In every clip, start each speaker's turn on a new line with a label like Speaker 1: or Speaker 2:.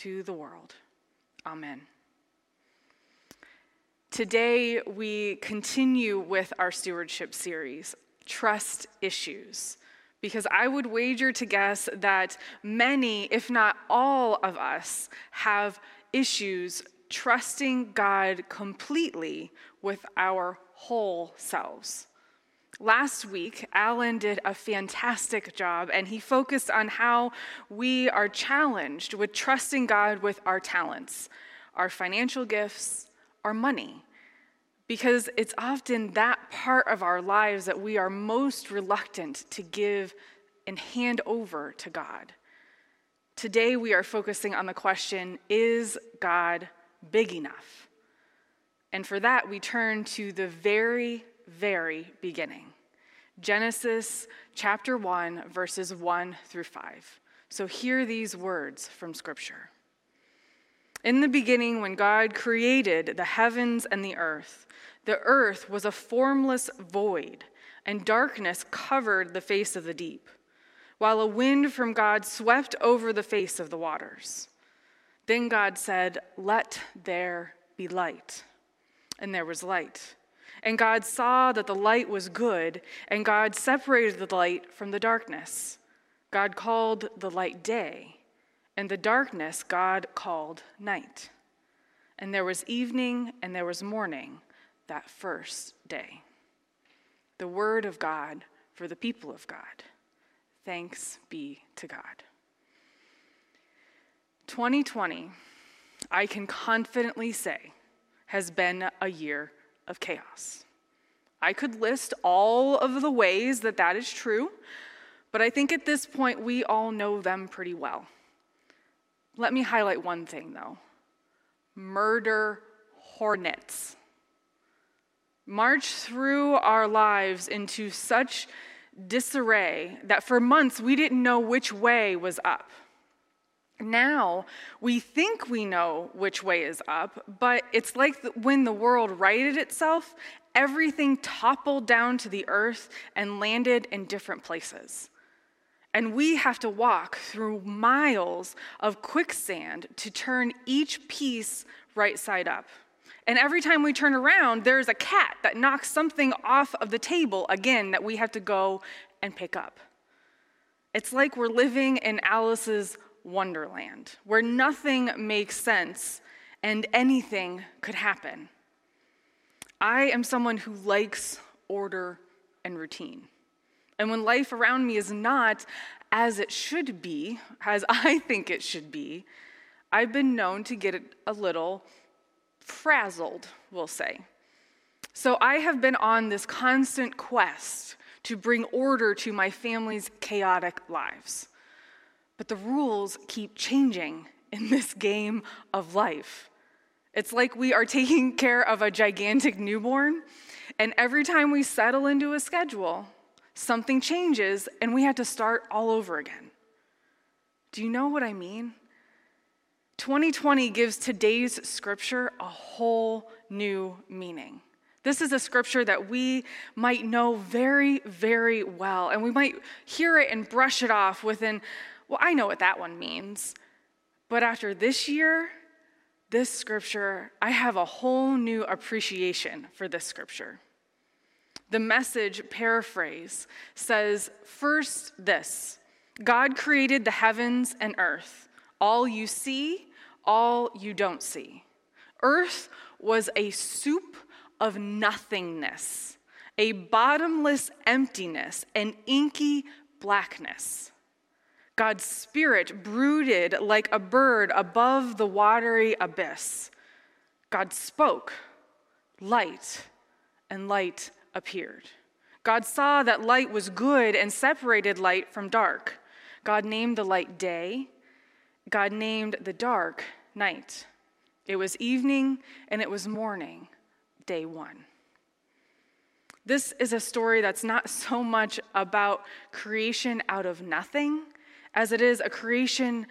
Speaker 1: to the world. Amen. Today, we continue with our stewardship series, Trust Issues, because I would wager to guess that many, if not all of us, have issues trusting God completely with our whole selves. Last week, Alan did a fantastic job, and he focused on how we are challenged with trusting God with our talents, our financial gifts, our money. Because it's often that part of our lives that we are most reluctant to give and hand over to God. Today, we are focusing on the question Is God big enough? And for that, we turn to the very, very beginning Genesis chapter 1, verses 1 through 5. So hear these words from Scripture. In the beginning, when God created the heavens and the earth, the earth was a formless void, and darkness covered the face of the deep, while a wind from God swept over the face of the waters. Then God said, Let there be light. And there was light. And God saw that the light was good, and God separated the light from the darkness. God called the light day, and the darkness God called night. And there was evening and there was morning that first day. The word of God for the people of God. Thanks be to God. 2020, I can confidently say, has been a year of chaos. I could list all of the ways that that is true, but I think at this point we all know them pretty well. Let me highlight one thing though murder hornets. March through our lives into such disarray that for months we didn't know which way was up. Now we think we know which way is up, but it's like when the world righted itself, everything toppled down to the earth and landed in different places. And we have to walk through miles of quicksand to turn each piece right side up. And every time we turn around, there's a cat that knocks something off of the table again that we have to go and pick up. It's like we're living in Alice's wonderland where nothing makes sense and anything could happen. I am someone who likes order and routine. And when life around me is not as it should be, as I think it should be, I've been known to get a little frazzled, we'll say. So I have been on this constant quest to bring order to my family's chaotic lives. But the rules keep changing in this game of life. It's like we are taking care of a gigantic newborn, and every time we settle into a schedule, something changes and we have to start all over again. Do you know what I mean? 2020 gives today's scripture a whole new meaning. This is a scripture that we might know very, very well, and we might hear it and brush it off within well, I know what that one means. But after this year, this scripture, I have a whole new appreciation for this scripture. The message paraphrase says first this God created the heavens and earth, all you see, all you don't see. Earth was a soup of nothingness, a bottomless emptiness, an inky blackness. God's Spirit brooded like a bird above the watery abyss. God spoke, light, and light appeared. God saw that light was good and separated light from dark. God named the light day. God named the dark night. It was evening and it was morning, day one. This is a story that's not so much about creation out of nothing as it is a creation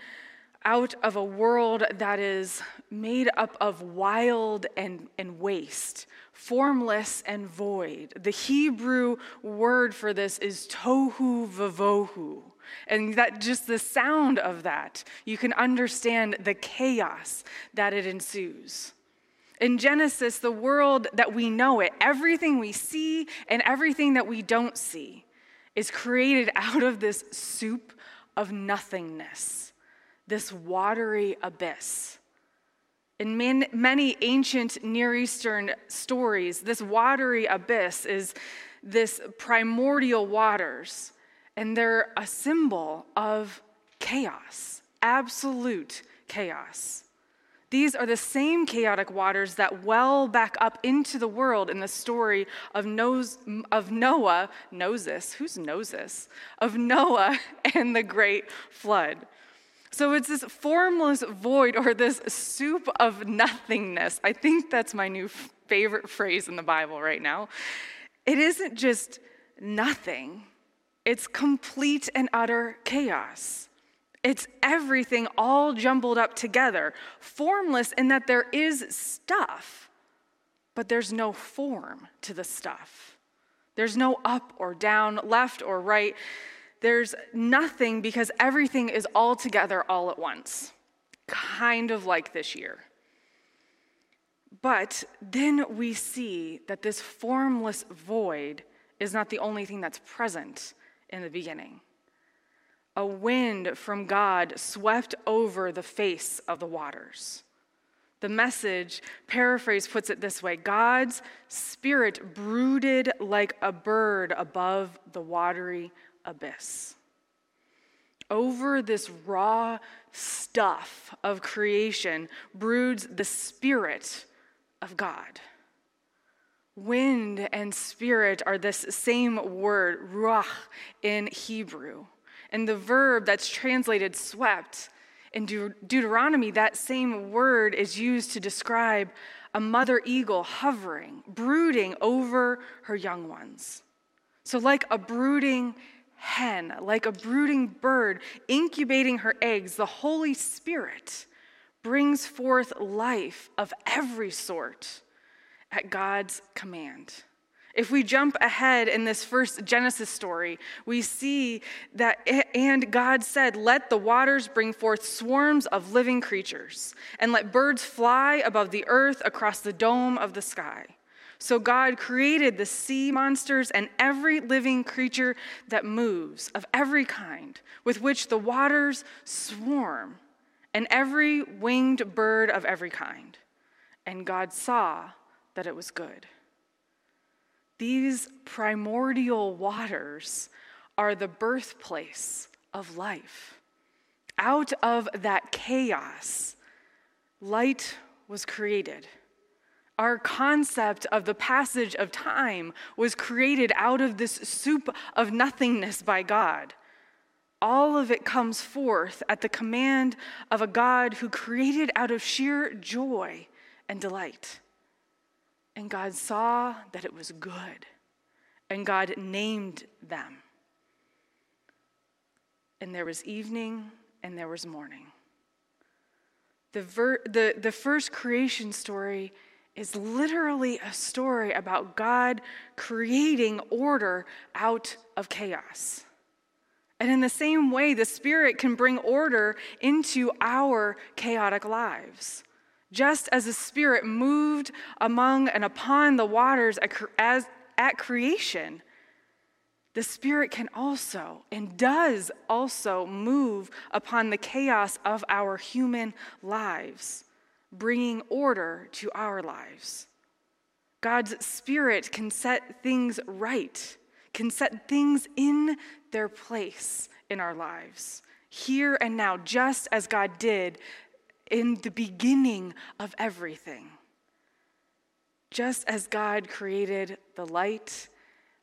Speaker 1: out of a world that is made up of wild and, and waste, formless and void. The Hebrew word for this is tohu vavohu. And that just the sound of that, you can understand the chaos that it ensues. In Genesis, the world that we know it, everything we see and everything that we don't see, is created out of this soup of nothingness, this watery abyss. In man, many ancient Near Eastern stories, this watery abyss is this primordial waters, and they're a symbol of chaos, absolute chaos. These are the same chaotic waters that well back up into the world in the story of, of Noah, Moses, who's Moses? Of Noah and the great flood. So it's this formless void or this soup of nothingness. I think that's my new favorite phrase in the Bible right now. It isn't just nothing, it's complete and utter chaos. It's everything all jumbled up together, formless in that there is stuff, but there's no form to the stuff. There's no up or down, left or right. There's nothing because everything is all together all at once, kind of like this year. But then we see that this formless void is not the only thing that's present in the beginning a wind from God swept over the face of the waters. The message, paraphrase, puts it this way God's spirit brooded like a bird above the watery abyss. Over this raw stuff of creation broods the spirit of God. Wind and spirit are this same word, ruach, in Hebrew. And the verb that's translated swept in De- Deuteronomy, that same word is used to describe a mother eagle hovering, brooding over her young ones. So, like a brooding hen, like a brooding bird incubating her eggs, the Holy Spirit brings forth life of every sort at God's command. If we jump ahead in this first Genesis story, we see that, and God said, Let the waters bring forth swarms of living creatures, and let birds fly above the earth across the dome of the sky. So God created the sea monsters and every living creature that moves of every kind, with which the waters swarm, and every winged bird of every kind. And God saw that it was good. These primordial waters are the birthplace of life. Out of that chaos, light was created. Our concept of the passage of time was created out of this soup of nothingness by God. All of it comes forth at the command of a God who created out of sheer joy and delight. And God saw that it was good, and God named them. And there was evening and there was morning. The, ver- the, the first creation story is literally a story about God creating order out of chaos. And in the same way, the Spirit can bring order into our chaotic lives. Just as the Spirit moved among and upon the waters as, at creation, the Spirit can also and does also move upon the chaos of our human lives, bringing order to our lives. God's Spirit can set things right, can set things in their place in our lives, here and now, just as God did in the beginning of everything. Just as God created the light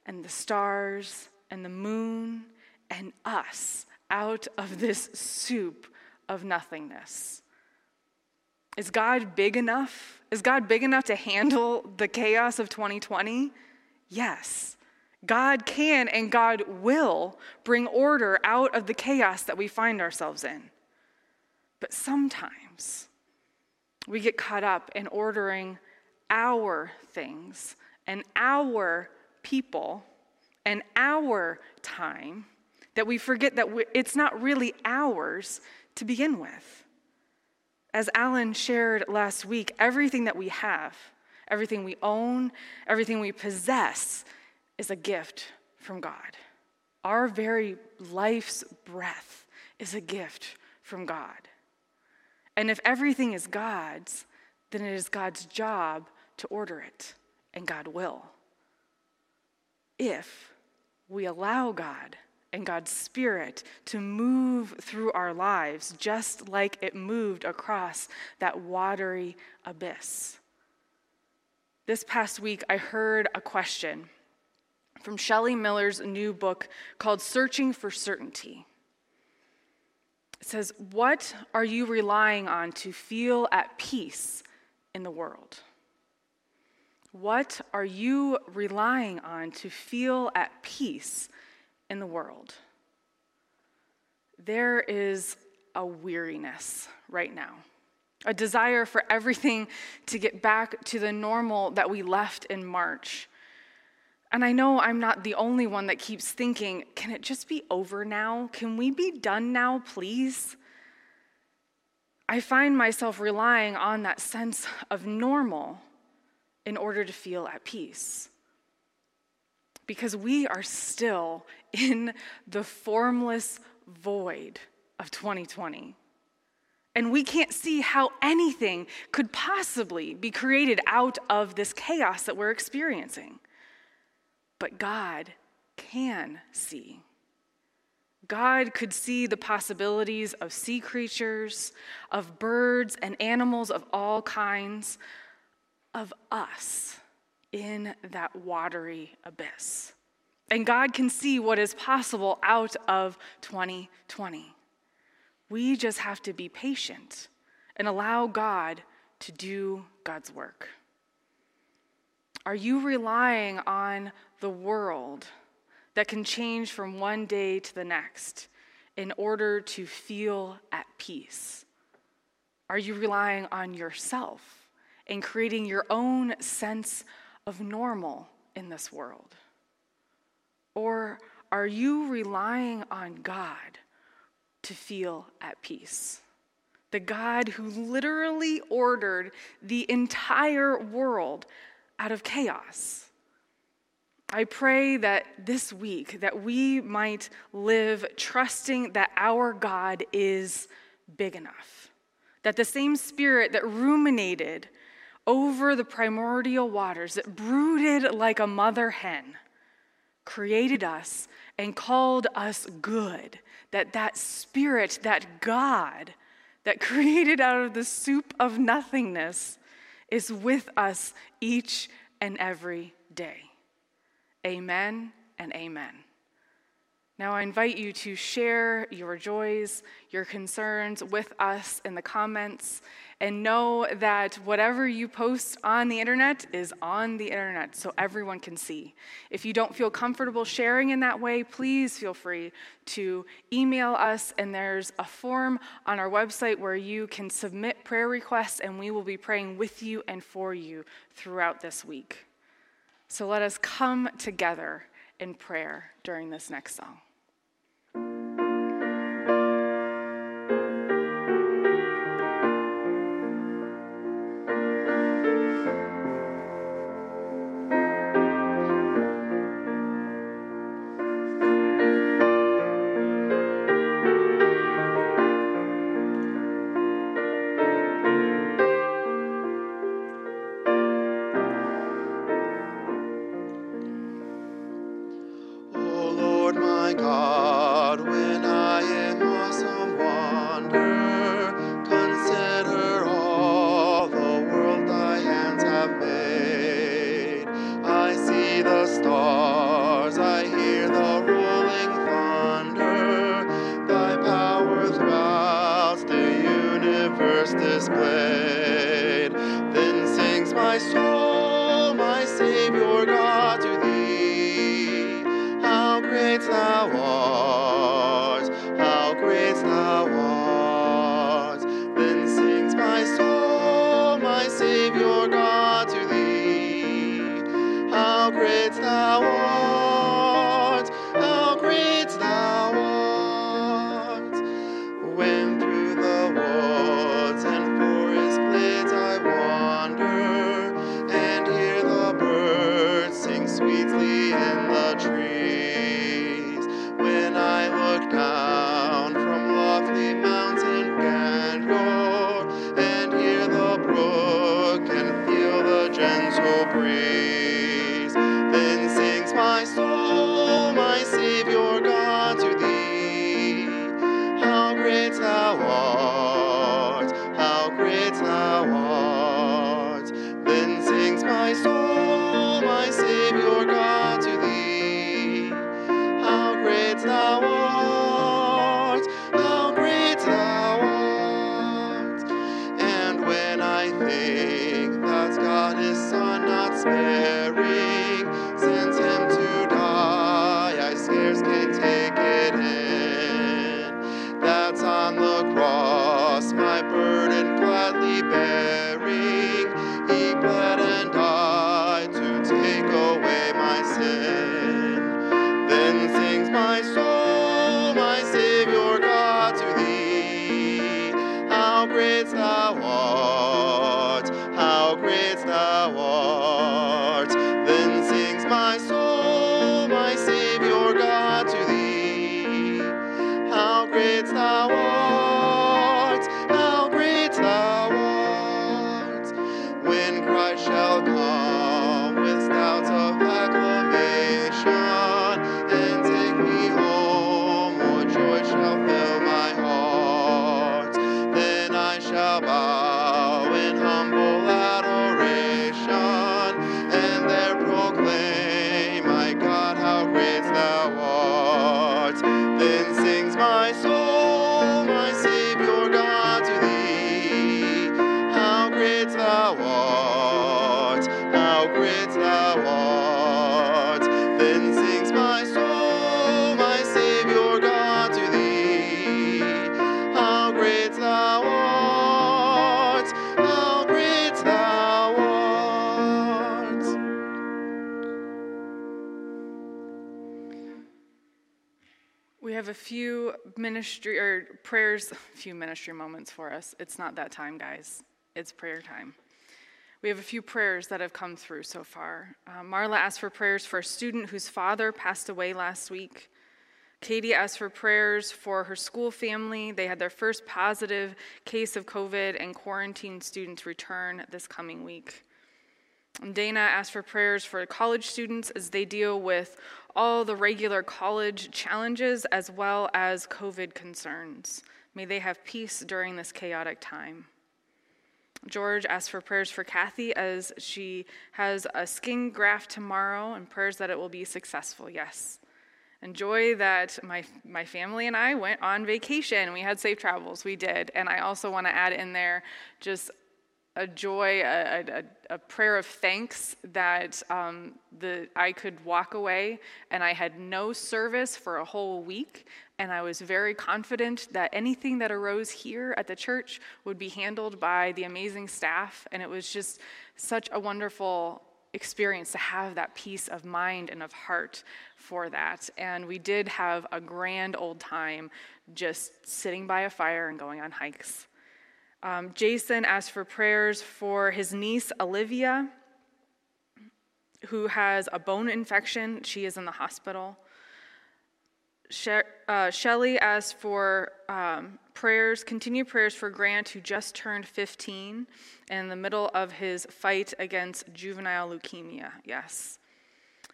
Speaker 1: and the stars and the moon and us out of this soup of nothingness. Is God big enough? Is God big enough to handle the chaos of 2020? Yes. God can and God will bring order out of the chaos that we find ourselves in. But sometimes we get caught up in ordering our things and our people and our time that we forget that it's not really ours to begin with. As Alan shared last week, everything that we have, everything we own, everything we possess is a gift from God. Our very life's breath is a gift from God. And if everything is God's, then it is God's job to order it, and God will. If we allow God and God's Spirit to move through our lives just like it moved across that watery abyss. This past week, I heard a question from Shelly Miller's new book called Searching for Certainty. It says, What are you relying on to feel at peace in the world? What are you relying on to feel at peace in the world? There is a weariness right now, a desire for everything to get back to the normal that we left in March. And I know I'm not the only one that keeps thinking, can it just be over now? Can we be done now, please? I find myself relying on that sense of normal in order to feel at peace. Because we are still in the formless void of 2020. And we can't see how anything could possibly be created out of this chaos that we're experiencing. But God can see. God could see the possibilities of sea creatures, of birds and animals of all kinds, of us in that watery abyss. And God can see what is possible out of 2020. We just have to be patient and allow God to do God's work. Are you relying on the world that can change from one day to the next in order to feel at peace? Are you relying on yourself and creating your own sense of normal in this world? Or are you relying on God to feel at peace? The God who literally ordered the entire world out of chaos. I pray that this week that we might live trusting that our God is big enough. That the same spirit that ruminated over the primordial waters, that brooded like a mother hen, created us and called us good. That that spirit, that God that created out of the soup of nothingness is with us each and every day. Amen and amen. Now, I invite you to share your joys, your concerns with us in the comments, and know that whatever you post on the internet is on the internet so everyone can see. If you don't feel comfortable sharing in that way, please feel free to email us, and there's a form on our website where you can submit prayer requests, and we will be praying with you and for you throughout this week. So let us come together in prayer during this next song. the tree. Few ministry or prayers, few ministry moments for us. It's not that time, guys. It's prayer time. We have a few prayers that have come through so far. Uh, Marla asked for prayers for a student whose father passed away last week. Katie asked for prayers for her school family. They had their first positive case of COVID, and quarantine students return this coming week. Dana asked for prayers for college students as they deal with all the regular college challenges as well as COVID concerns. May they have peace during this chaotic time. George asked for prayers for Kathy as she has a skin graft tomorrow and prayers that it will be successful. Yes. And joy that my, my family and I went on vacation. We had safe travels. We did. And I also want to add in there just a joy, a, a, a prayer of thanks that um, the, I could walk away and I had no service for a whole week. And I was very confident that anything that arose here at the church would be handled by the amazing staff. And it was just such a wonderful experience to have that peace of mind and of heart for that. And we did have a grand old time just sitting by a fire and going on hikes. Um, Jason asked for prayers for his niece, Olivia, who has a bone infection. She is in the hospital. She- uh, Shelly asked for um, prayers, continued prayers for Grant, who just turned 15 in the middle of his fight against juvenile leukemia. Yes.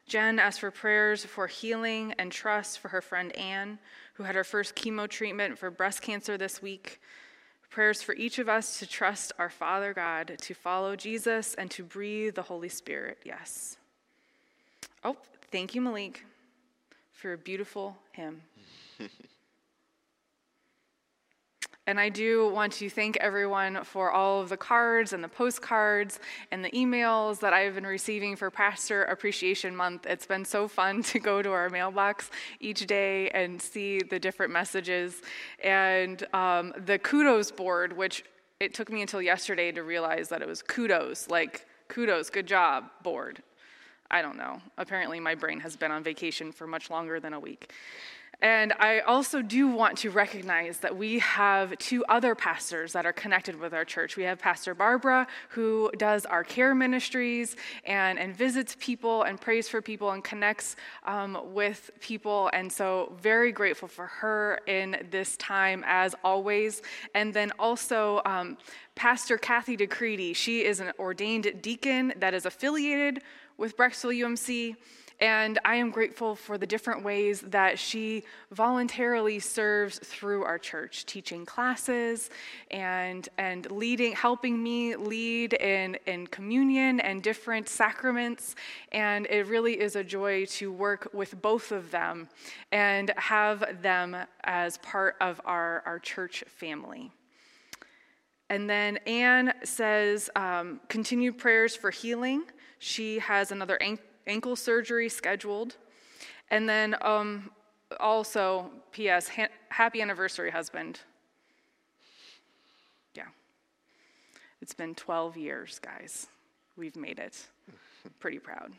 Speaker 1: Jen asked for prayers for healing and trust for her friend Anne, who had her first chemo treatment for breast cancer this week. Prayers for each of us to trust our Father God, to follow Jesus, and to breathe the Holy Spirit. Yes. Oh, thank you, Malik, for a beautiful hymn. And I do want to thank everyone for all of the cards and the postcards and the emails that I've been receiving for Pastor Appreciation Month. It's been so fun to go to our mailbox each day and see the different messages. And um, the kudos board, which it took me until yesterday to realize that it was kudos, like kudos, good job board. I don't know. Apparently, my brain has been on vacation for much longer than a week. And I also do want to recognize that we have two other pastors that are connected with our church. We have Pastor Barbara, who does our care ministries and, and visits people and prays for people and connects um, with people. And so, very grateful for her in this time, as always. And then also, um, Pastor Kathy DeCreedy. She is an ordained deacon that is affiliated with Brecksville UMC. And I am grateful for the different ways that she voluntarily serves through our church, teaching classes and, and leading, helping me lead in, in communion and different sacraments. And it really is a joy to work with both of them and have them as part of our, our church family. And then Anne says, um, continued prayers for healing. She has another ankle surgery scheduled. And then um, also, P.S., ha- happy anniversary, husband. Yeah. It's been 12 years, guys. We've made it. Pretty proud.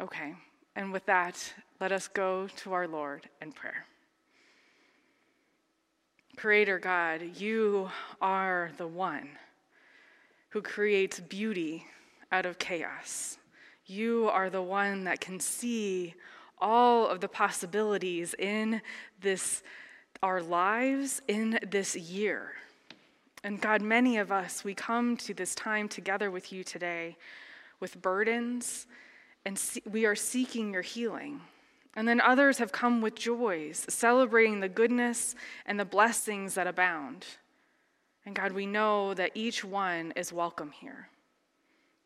Speaker 1: Okay. And with that, let us go to our Lord in prayer. Creator God, you are the one who creates beauty out of chaos. You are the one that can see all of the possibilities in this our lives in this year. And God, many of us, we come to this time together with you today with burdens, and we are seeking your healing. And then others have come with joys, celebrating the goodness and the blessings that abound. And God, we know that each one is welcome here,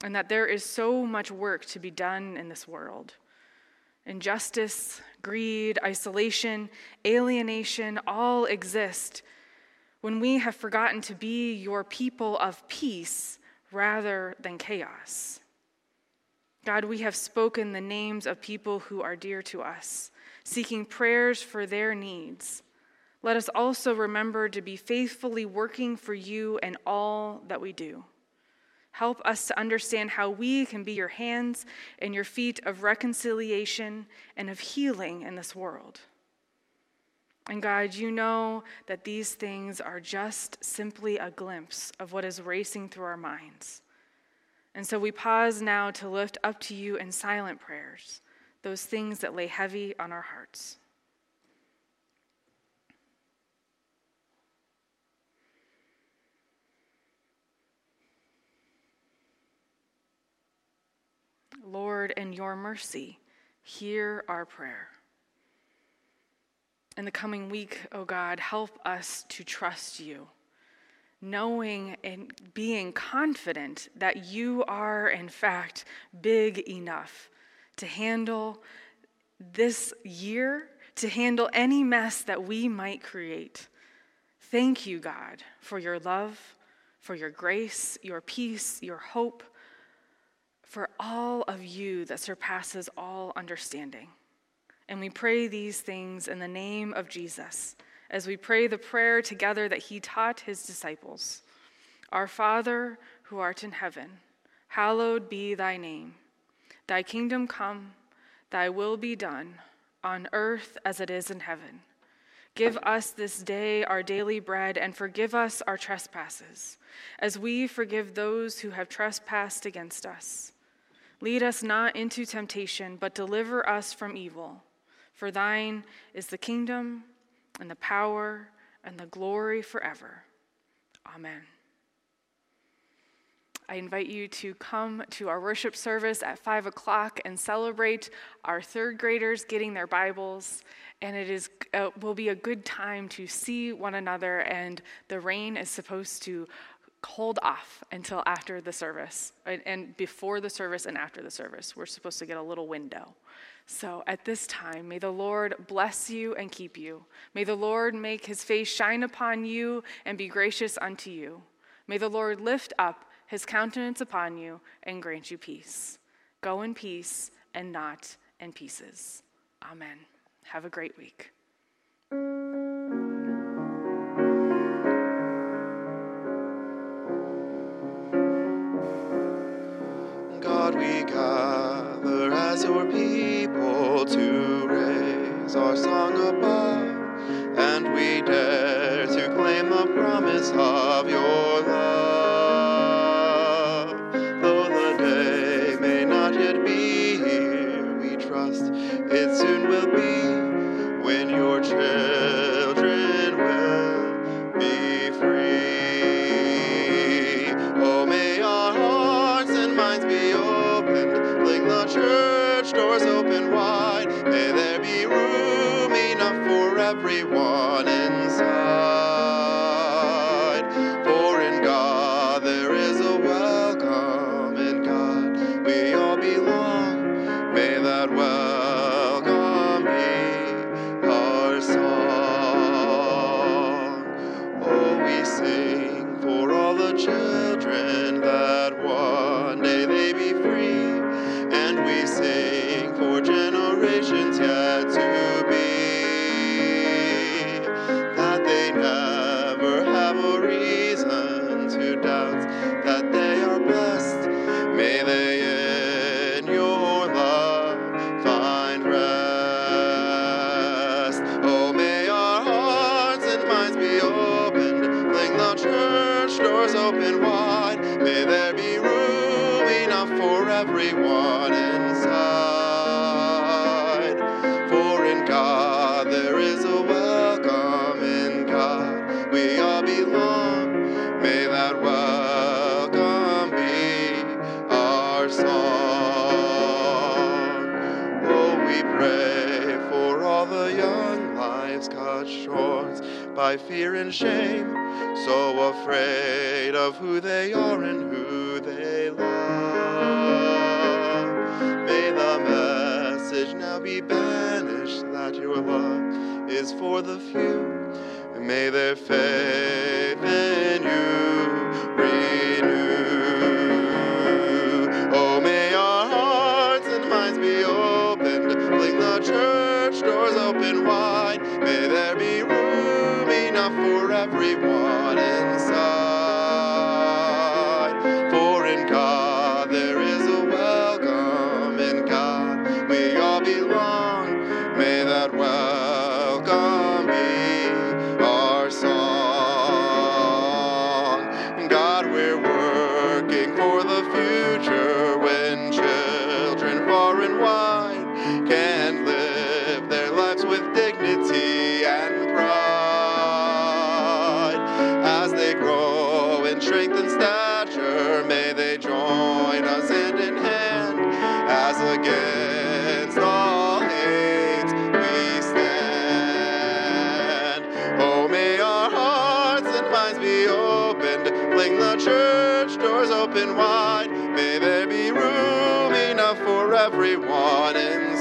Speaker 1: and that there is so much work to be done in this world. Injustice, greed, isolation, alienation all exist when we have forgotten to be your people of peace rather than chaos. God, we have spoken the names of people who are dear to us, seeking prayers for their needs. Let us also remember to be faithfully working for you in all that we do. Help us to understand how we can be your hands and your feet of reconciliation and of healing in this world. And God, you know that these things are just simply a glimpse of what is racing through our minds. And so we pause now to lift up to you in silent prayers those things that lay heavy on our hearts. Lord, in your mercy, hear our prayer. In the coming week, O oh God, help us to trust you, knowing and being confident that you are, in fact, big enough to handle this year, to handle any mess that we might create. Thank you, God, for your love, for your grace, your peace, your hope for all of you that surpasses all understanding. And we pray these things in the name of Jesus as we pray the prayer together that he taught his disciples Our Father, who art in heaven, hallowed be thy name. Thy kingdom come, thy will be done, on earth as it is in heaven. Give us this day our daily bread, and forgive us our trespasses, as we forgive those who have trespassed against us Lead us not into temptation, but deliver us from evil. For thine is the kingdom, and the power, and the glory forever. Amen. I invite you to come to our worship service at 5 o'clock and celebrate our third graders getting their Bibles. And it is, uh, will be a good time to see one another, and the rain is supposed to hold off until after the service and, before the service and after the service. We're supposed to get a little window. So at this time, may the Lord bless you and keep you. May the Lord make his face shine upon you and be gracious unto you. May the Lord lift up his countenance upon you and grant you peace. Go in peace and not in pieces. Amen. Have a great week.
Speaker 2: Your people to raise our song above, and we dare to claim the promise of your love. Though the day may not yet be here, we trust it soon will be when your children everyone inside. For in God there is a welcome, in God we all belong. May that welcome be our song. Oh, we sing for all the children that cut short by fear and shame, so afraid of who they are and who they love. May the message now be banished that your love is for the few. May their faith in you renew. Oh, may our hearts and minds be opened. Fling the church doors open wide. Enough for everyone inside. For in God there is a welcome. In God we all belong. May that welcome be our song. God, we're working for the future open wide. May there be room enough for everyone inside.